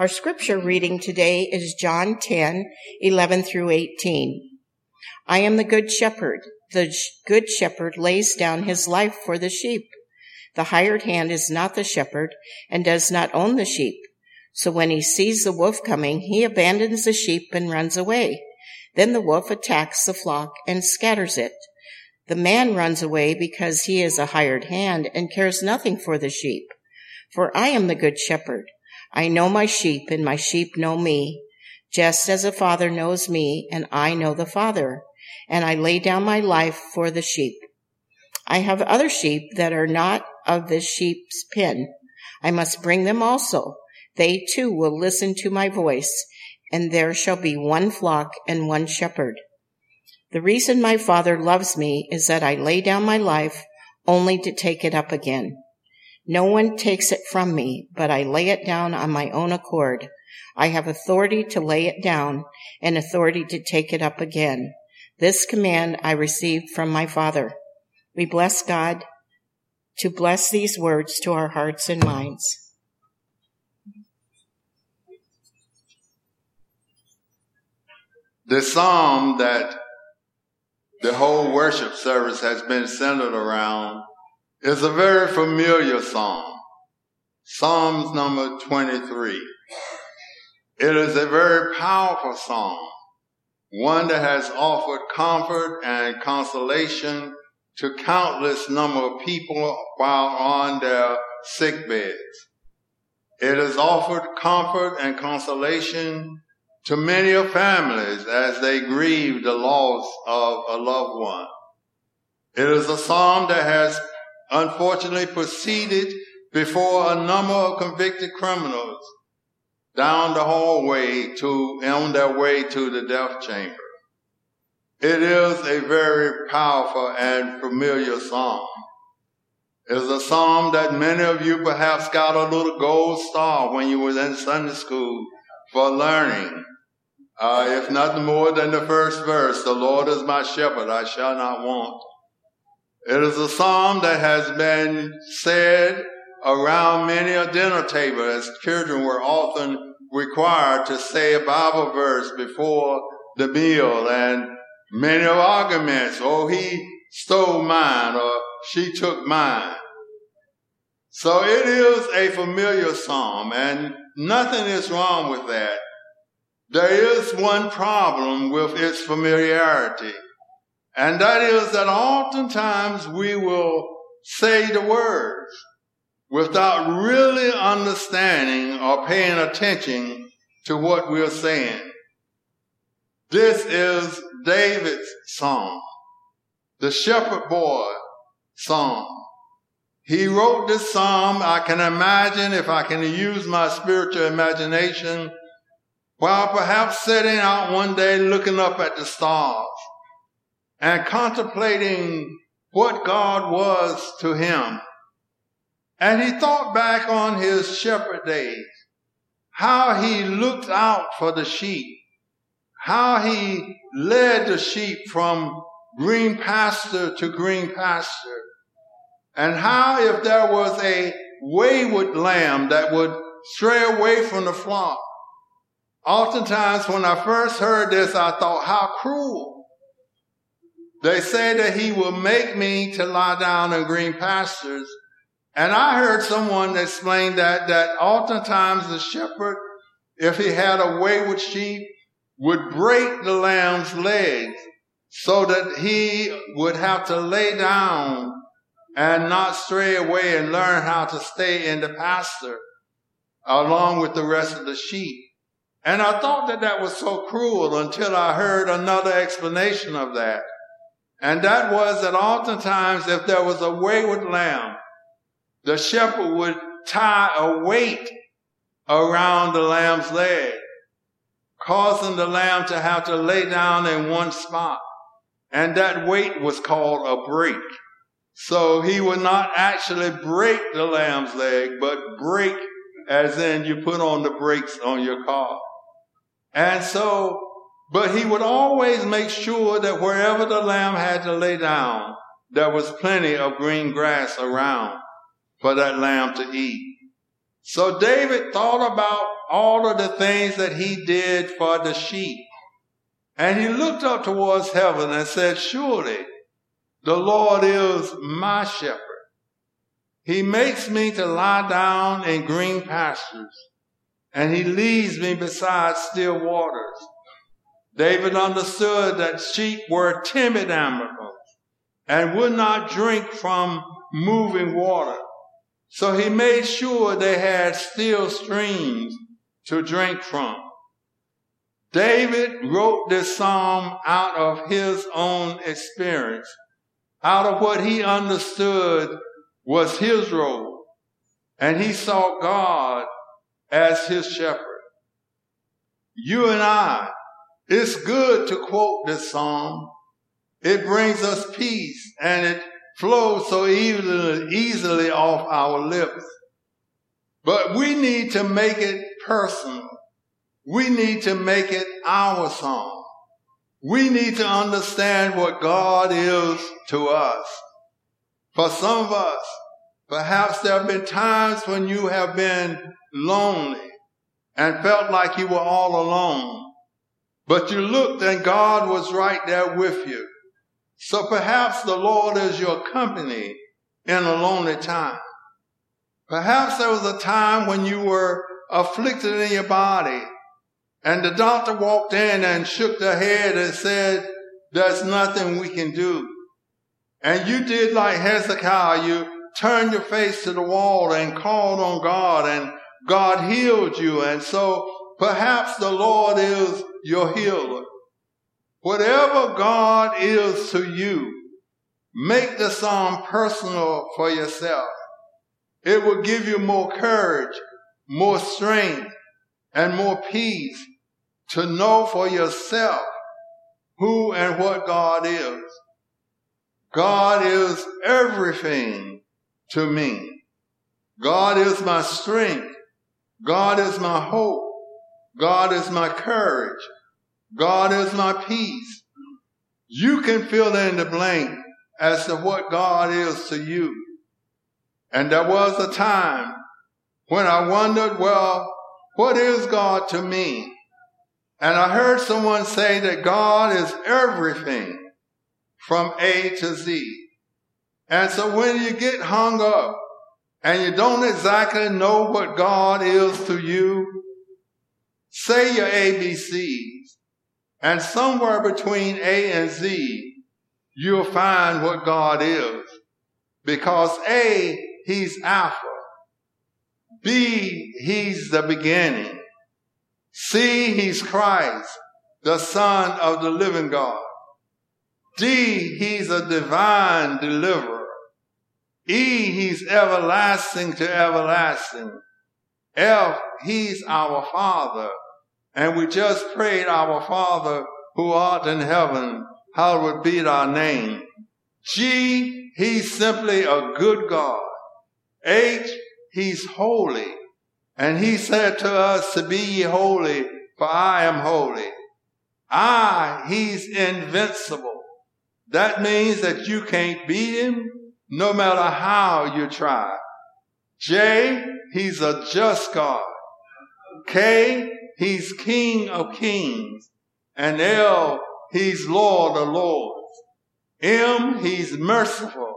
Our scripture reading today is John 10, 11 through 18. I am the good shepherd. The good shepherd lays down his life for the sheep. The hired hand is not the shepherd and does not own the sheep. So when he sees the wolf coming, he abandons the sheep and runs away. Then the wolf attacks the flock and scatters it. The man runs away because he is a hired hand and cares nothing for the sheep. For I am the good shepherd. I know my sheep and my sheep know me, just as a father knows me and I know the father, and I lay down my life for the sheep. I have other sheep that are not of the sheep's pen. I must bring them also. They too will listen to my voice, and there shall be one flock and one shepherd. The reason my Father loves me is that I lay down my life only to take it up again. No one takes it from me, but I lay it down on my own accord. I have authority to lay it down and authority to take it up again. This command I received from my Father. We bless God to bless these words to our hearts and minds. The psalm that the whole worship service has been centered around is a very familiar psalm. Psalms number 23. It is a very powerful psalm, one that has offered comfort and consolation to countless number of people while on their sick beds. It has offered comfort and consolation to many of families as they grieve the loss of a loved one. It is a psalm that has unfortunately proceeded before a number of convicted criminals down the hallway to on their way to the death chamber. It is a very powerful and familiar psalm. It's a psalm that many of you perhaps got a little gold star when you were in Sunday school for learning. Uh, if nothing more than the first verse, the Lord is my shepherd, I shall not want. It is a psalm that has been said around many a dinner table as children were often required to say a Bible verse before the meal and many arguments, oh, he stole mine or she took mine. So it is a familiar psalm and nothing is wrong with that. There is one problem with its familiarity. And that is that oftentimes we will say the words without really understanding or paying attention to what we're saying. This is David's song, the shepherd boy song. He wrote this psalm, I can imagine if I can use my spiritual imagination, while perhaps sitting out one day looking up at the stars and contemplating what God was to him. And he thought back on his shepherd days, how he looked out for the sheep, how he led the sheep from green pasture to green pasture, and how if there was a wayward lamb that would stray away from the flock, oftentimes when I first heard this, I thought, how cruel they say that he will make me to lie down in green pastures. And I heard someone explain that, that oftentimes the shepherd, if he had a wayward sheep, would break the lamb's legs so that he would have to lay down and not stray away and learn how to stay in the pasture along with the rest of the sheep. And I thought that that was so cruel until I heard another explanation of that. And that was that oftentimes if there was a wayward lamb, the shepherd would tie a weight around the lamb's leg, causing the lamb to have to lay down in one spot. And that weight was called a brake. So he would not actually break the lamb's leg, but break as in you put on the brakes on your car. And so but he would always make sure that wherever the lamb had to lay down, there was plenty of green grass around for that lamb to eat. So David thought about all of the things that he did for the sheep. And he looked up towards heaven and said, surely the Lord is my shepherd. He makes me to lie down in green pastures and he leads me beside still waters. David understood that sheep were timid animals and would not drink from moving water. So he made sure they had still streams to drink from. David wrote this psalm out of his own experience, out of what he understood was his role. And he saw God as his shepherd. You and I, it's good to quote this psalm. It brings us peace and it flows so easily, easily off our lips. But we need to make it personal. We need to make it our song. We need to understand what God is to us. For some of us, perhaps there have been times when you have been lonely and felt like you were all alone. But you looked and God was right there with you. So perhaps the Lord is your company in a lonely time. Perhaps there was a time when you were afflicted in your body and the doctor walked in and shook their head and said, there's nothing we can do. And you did like Hezekiah, you turned your face to the wall and called on God and God healed you. And so perhaps the Lord is your healer. Whatever God is to you, make the psalm personal for yourself. It will give you more courage, more strength, and more peace to know for yourself who and what God is. God is everything to me. God is my strength. God is my hope. God is my courage. God is my peace. You can fill in the blank as to what God is to you. And there was a time when I wondered, well, what is God to me? And I heard someone say that God is everything from A to Z. And so when you get hung up and you don't exactly know what God is to you, say your ABCs. And somewhere between A and Z, you'll find what God is. Because A, He's Alpha. B, He's the beginning. C, He's Christ, the Son of the living God. D, He's a divine deliverer. E, he's everlasting to everlasting. F, he's our Father. And we just prayed, Our Father who art in heaven, hallowed be thy name. G, he's simply a good God. H, he's holy. And he said to us to be ye holy, for I am holy. I, he's invincible. That means that you can't beat him no matter how you try. J, he's a just God. K, he's King of kings. And L, he's Lord of lords. M, he's merciful.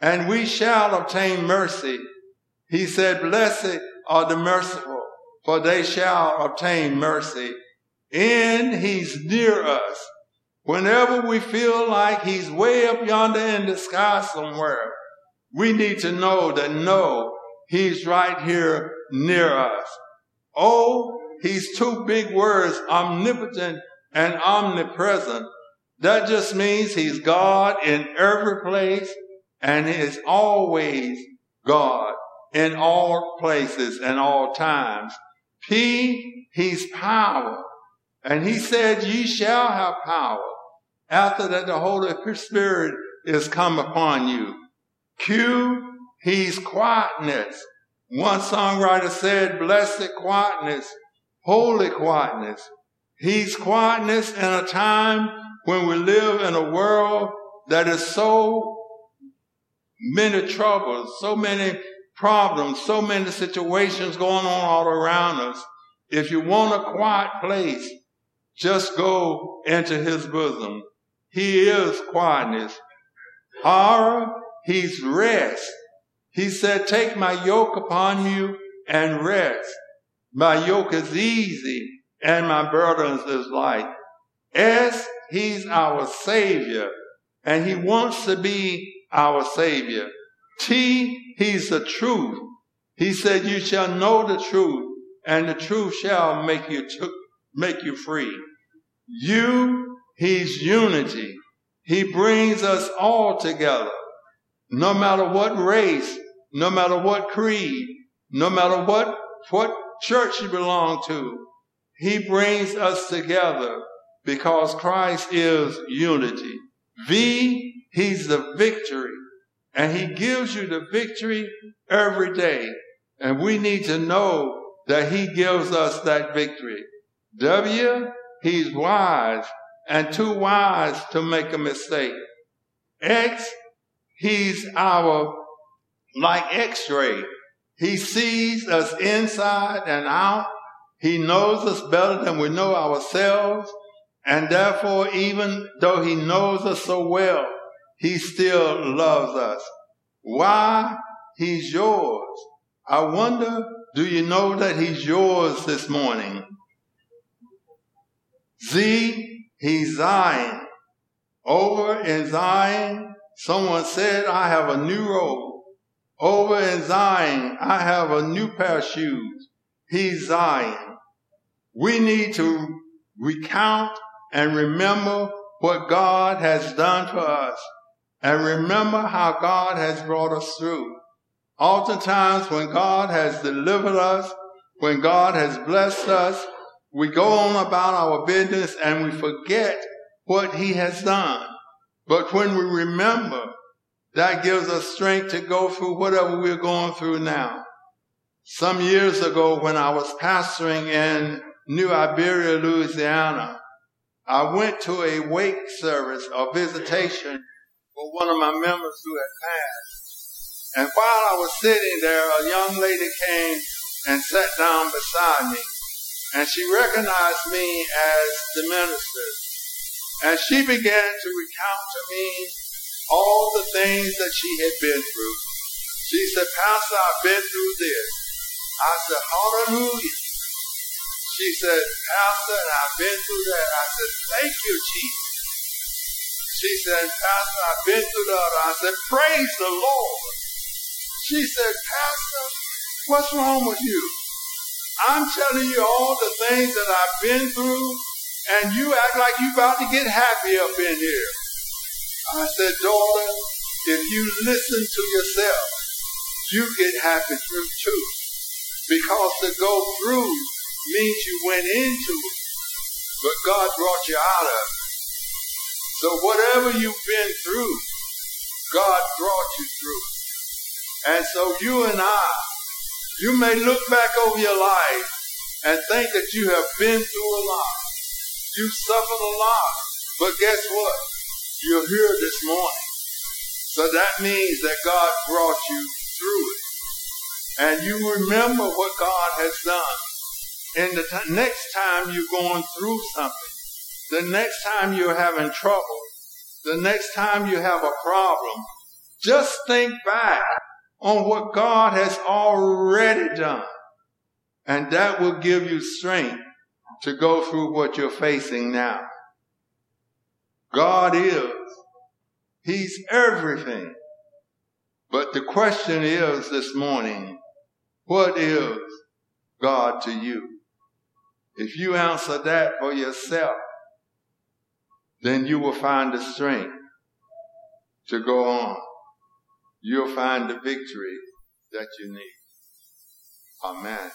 And we shall obtain mercy. He said, blessed are the merciful, for they shall obtain mercy. N, he's near us. Whenever we feel like he's way up yonder in the sky somewhere, we need to know that no, he's right here near us. Oh, he's two big words, omnipotent and omnipresent. That just means he's God in every place and is always God in all places and all times. P, he's power. And he said, ye shall have power after that the Holy Spirit is come upon you. Q, he's quietness. One songwriter said, blessed quietness, holy quietness. He's quietness in a time when we live in a world that is so many troubles, so many problems, so many situations going on all around us. If you want a quiet place, just go into his bosom. He is quietness. Horror, he's rest. He said, take my yoke upon you and rest. My yoke is easy and my burdens is light. S, he's our savior and he wants to be our savior. T, he's the truth. He said, you shall know the truth and the truth shall make you, t- make you free. You, he's unity. He brings us all together. No matter what race, no matter what creed, no matter what, what church you belong to, he brings us together because Christ is unity. V, he's the victory and he gives you the victory every day. And we need to know that he gives us that victory. W, he's wise and too wise to make a mistake. X, he's our like x-ray. He sees us inside and out. He knows us better than we know ourselves. And therefore, even though he knows us so well, he still loves us. Why? He's yours. I wonder, do you know that he's yours this morning? Z, he's Zion. Over in Zion, someone said, I have a new robe. Over in Zion, I have a new pair of shoes. He's Zion. We need to recount and remember what God has done for us and remember how God has brought us through. Oftentimes when God has delivered us, when God has blessed us, we go on about our business and we forget what he has done. But when we remember, that gives us strength to go through whatever we're going through now. Some years ago when I was pastoring in New Iberia, Louisiana, I went to a wake service or visitation for one of my members who had passed. And while I was sitting there, a young lady came and sat down beside me. And she recognized me as the minister. And she began to recount to me all the things that she had been through. She said, Pastor, I've been through this. I said, Hallelujah. She said, Pastor, and I've been through that. I said, Thank you, Jesus. She said, Pastor, I've been through that. I said, Praise the Lord. She said, Pastor, what's wrong with you? I'm telling you all the things that I've been through, and you act like you about to get happy up in here. I said, daughter, if you listen to yourself, you get happy through too. Because to go through means you went into it, but God brought you out of it. So whatever you've been through, God brought you through. And so you and I, you may look back over your life and think that you have been through a lot. You've suffered a lot. But guess what? You're here this morning. So that means that God brought you through it. And you remember what God has done. And the t- next time you're going through something, the next time you're having trouble, the next time you have a problem, just think back on what God has already done. And that will give you strength to go through what you're facing now. God is. He's everything. But the question is this morning, what is God to you? If you answer that for yourself, then you will find the strength to go on you'll find the victory that you need. Amen.